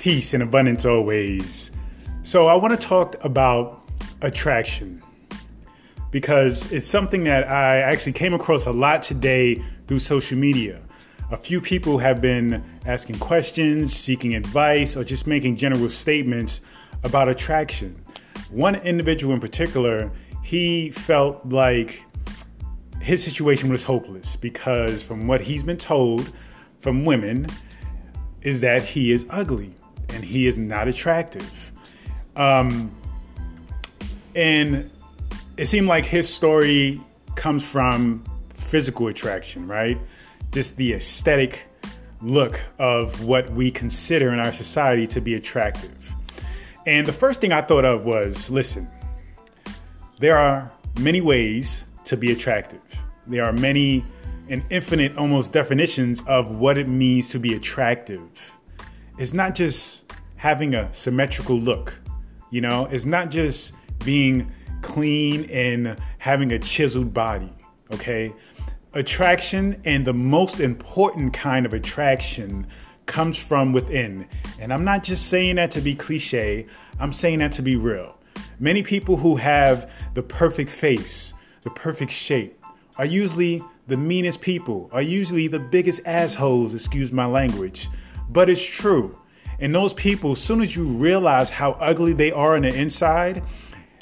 Peace and abundance always. So, I want to talk about attraction because it's something that I actually came across a lot today through social media. A few people have been asking questions, seeking advice, or just making general statements about attraction. One individual in particular, he felt like his situation was hopeless because, from what he's been told from women, is that he is ugly and he is not attractive. Um, and it seemed like his story comes from physical attraction, right? Just the aesthetic look of what we consider in our society to be attractive. And the first thing I thought of was listen, there are many ways to be attractive. There are many and infinite almost definitions of what it means to be attractive. It's not just having a symmetrical look, you know, it's not just being clean and having a chiseled body, okay? Attraction and the most important kind of attraction comes from within. And I'm not just saying that to be cliche, I'm saying that to be real. Many people who have the perfect face, the perfect shape, are usually the meanest people, are usually the biggest assholes, excuse my language. But it's true. And those people, as soon as you realize how ugly they are on the inside,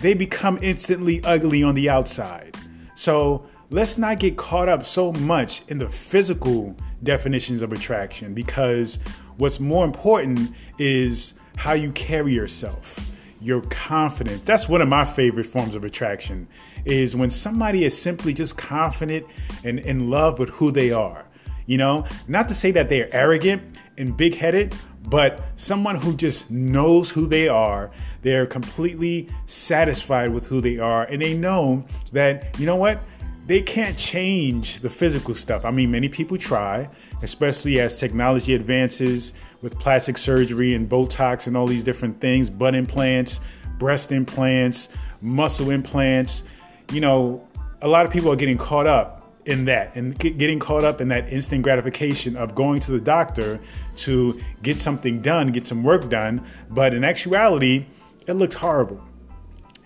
they become instantly ugly on the outside. So let's not get caught up so much in the physical definitions of attraction because what's more important is how you carry yourself your confidence. That's one of my favorite forms of attraction is when somebody is simply just confident and in love with who they are. You know, not to say that they're arrogant and big headed, but someone who just knows who they are. They're completely satisfied with who they are, and they know that, you know what? They can't change the physical stuff. I mean, many people try, especially as technology advances with plastic surgery and Botox and all these different things, butt implants, breast implants, muscle implants. You know, a lot of people are getting caught up in that and getting caught up in that instant gratification of going to the doctor to get something done, get some work done. But in actuality, it looks horrible.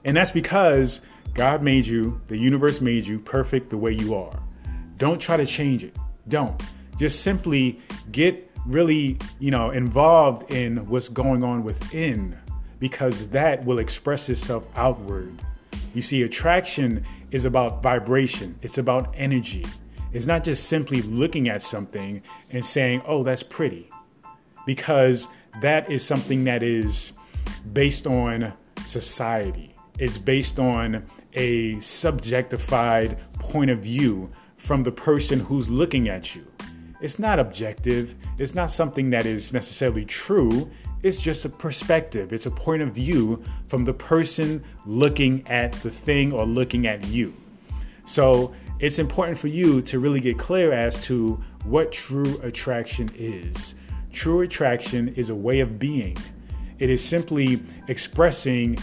And that's because God made you, the universe made you perfect the way you are. Don't try to change it. Don't. Just simply get really, you know, involved in what's going on within because that will express itself outward. You see, attraction is about vibration, it's about energy. It's not just simply looking at something and saying, oh, that's pretty, because that is something that is based on society. It's based on a subjectified point of view from the person who's looking at you. It's not objective, it's not something that is necessarily true. It's just a perspective, it's a point of view from the person looking at the thing or looking at you. So it's important for you to really get clear as to what true attraction is. True attraction is a way of being, it is simply expressing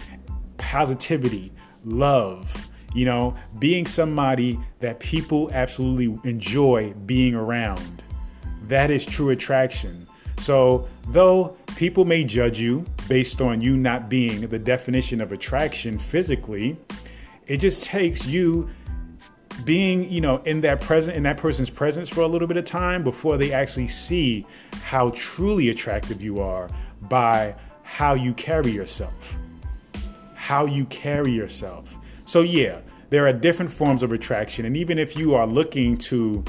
positivity, love, you know, being somebody that people absolutely enjoy being around. That is true attraction. So, though people may judge you based on you not being the definition of attraction physically, it just takes you being, you know, in that present in that person's presence for a little bit of time before they actually see how truly attractive you are by how you carry yourself. How you carry yourself. So yeah, there are different forms of attraction and even if you are looking to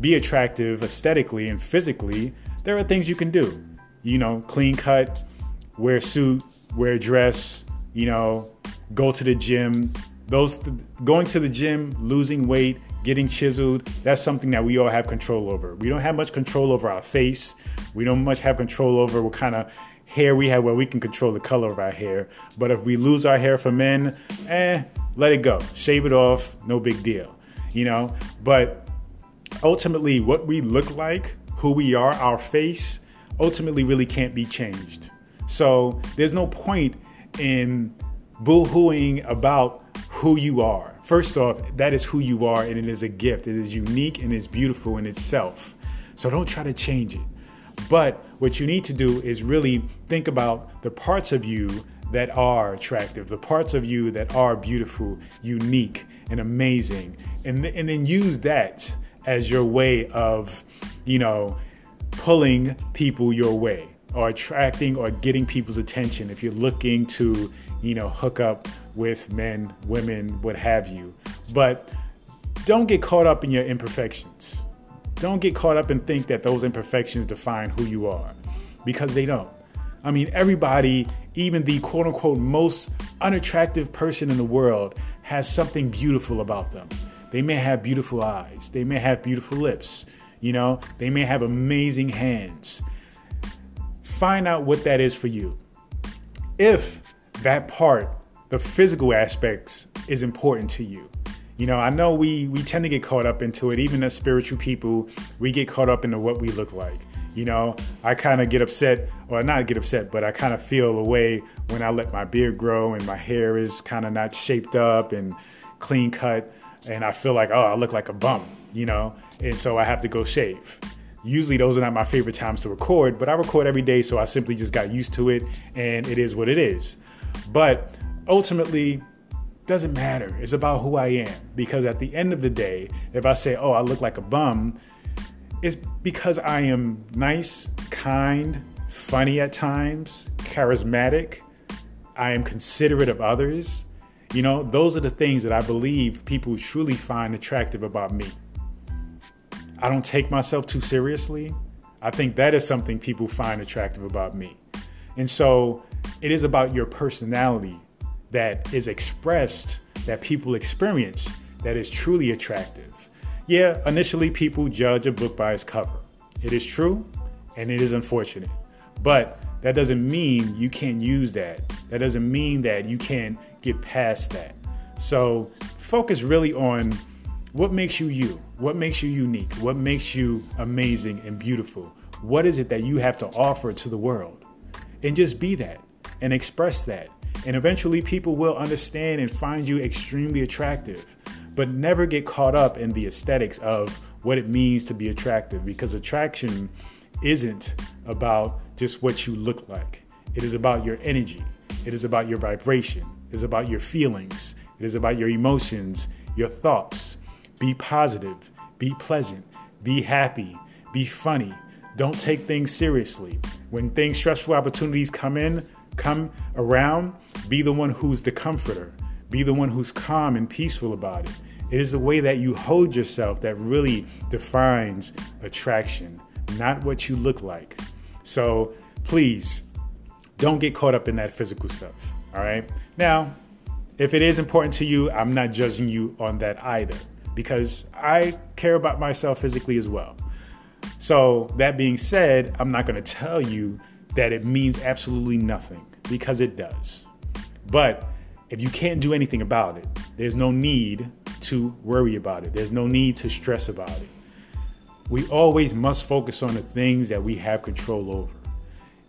be attractive aesthetically and physically, there are things you can do. You know, clean cut, wear suit, wear dress, you know, go to the gym. Those th- going to the gym, losing weight, getting chiseled, that's something that we all have control over. We don't have much control over our face. We don't much have control over what kind of hair we have where we can control the color of our hair. But if we lose our hair for men, eh, let it go. Shave it off, no big deal. You know, but ultimately what we look like, who we are, our face, ultimately really can't be changed. So there's no point in boo-hooing about who you are. First off, that is who you are and it is a gift. It is unique and it's beautiful in itself. So don't try to change it. But what you need to do is really think about the parts of you that are attractive, the parts of you that are beautiful, unique, and amazing, and, and then use that as your way of, you know, pulling people your way or attracting or getting people's attention if you're looking to, you know, hook up with men, women, what have you. But don't get caught up in your imperfections. Don't get caught up and think that those imperfections define who you are because they don't. I mean, everybody, even the quote unquote most unattractive person in the world, has something beautiful about them. They may have beautiful eyes, they may have beautiful lips, you know, they may have amazing hands. Find out what that is for you. If that part, the physical aspects, is important to you. You know, I know we we tend to get caught up into it. Even as spiritual people, we get caught up into what we look like. You know, I kind of get upset, or not get upset, but I kind of feel a way when I let my beard grow and my hair is kind of not shaped up and clean cut, and I feel like, oh, I look like a bum, you know, and so I have to go shave. Usually, those are not my favorite times to record, but I record every day, so I simply just got used to it, and it is what it is. But ultimately, doesn't matter. It's about who I am. Because at the end of the day, if I say, oh, I look like a bum, it's because I am nice, kind, funny at times, charismatic. I am considerate of others. You know, those are the things that I believe people truly find attractive about me. I don't take myself too seriously. I think that is something people find attractive about me. And so it is about your personality that is expressed, that people experience, that is truly attractive. Yeah, initially people judge a book by its cover. It is true and it is unfortunate. But that doesn't mean you can't use that. That doesn't mean that you can't get past that. So focus really on what makes you you, what makes you unique, what makes you amazing and beautiful. What is it that you have to offer to the world? And just be that and express that and eventually, people will understand and find you extremely attractive. But never get caught up in the aesthetics of what it means to be attractive because attraction isn't about just what you look like, it is about your energy, it is about your vibration, it is about your feelings, it is about your emotions, your thoughts. Be positive, be pleasant, be happy, be funny. Don't take things seriously. When things, stressful opportunities come in, come around, be the one who's the comforter. Be the one who's calm and peaceful about it. It is the way that you hold yourself that really defines attraction, not what you look like. So please don't get caught up in that physical stuff. All right. Now, if it is important to you, I'm not judging you on that either because I care about myself physically as well. So, that being said, I'm not going to tell you that it means absolutely nothing because it does. But if you can't do anything about it, there's no need to worry about it. There's no need to stress about it. We always must focus on the things that we have control over.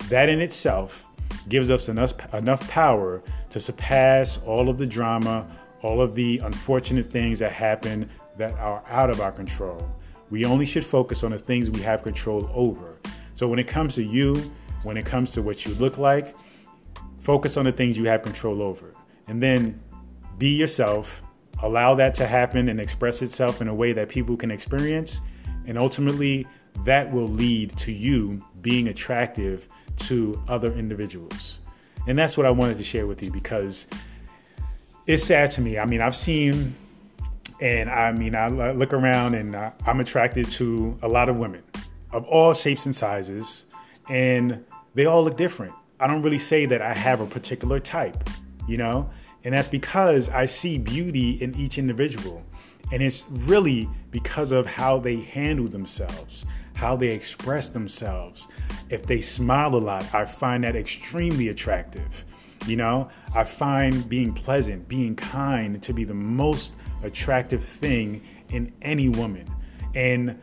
That in itself gives us enough, enough power to surpass all of the drama, all of the unfortunate things that happen that are out of our control. We only should focus on the things we have control over. So when it comes to you, when it comes to what you look like, Focus on the things you have control over. And then be yourself, allow that to happen and express itself in a way that people can experience. And ultimately, that will lead to you being attractive to other individuals. And that's what I wanted to share with you because it's sad to me. I mean, I've seen, and I mean, I look around and I'm attracted to a lot of women of all shapes and sizes, and they all look different. I don't really say that I have a particular type, you know? And that's because I see beauty in each individual. And it's really because of how they handle themselves, how they express themselves. If they smile a lot, I find that extremely attractive. You know, I find being pleasant, being kind to be the most attractive thing in any woman. And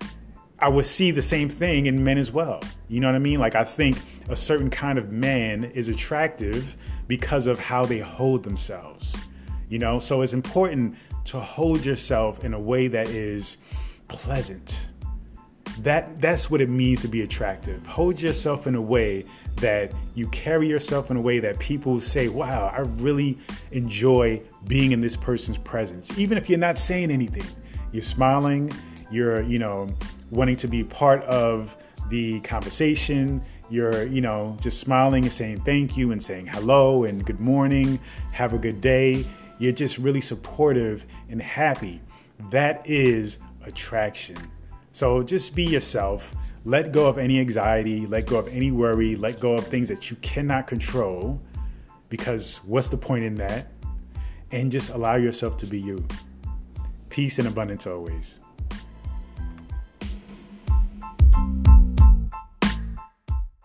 I would see the same thing in men as well. You know what I mean? Like, I think a certain kind of man is attractive because of how they hold themselves. You know, so it's important to hold yourself in a way that is pleasant. that that's what it means to be attractive. Hold yourself in a way that you carry yourself in a way that people say, "Wow, I really enjoy being in this person's presence." Even if you're not saying anything, you're smiling, you're, you know, wanting to be part of the conversation, you're, you know, just smiling and saying thank you and saying hello and good morning, have a good day. You're just really supportive and happy. That is attraction. So just be yourself. Let go of any anxiety, let go of any worry, let go of things that you cannot control because what's the point in that? And just allow yourself to be you. Peace and abundance always.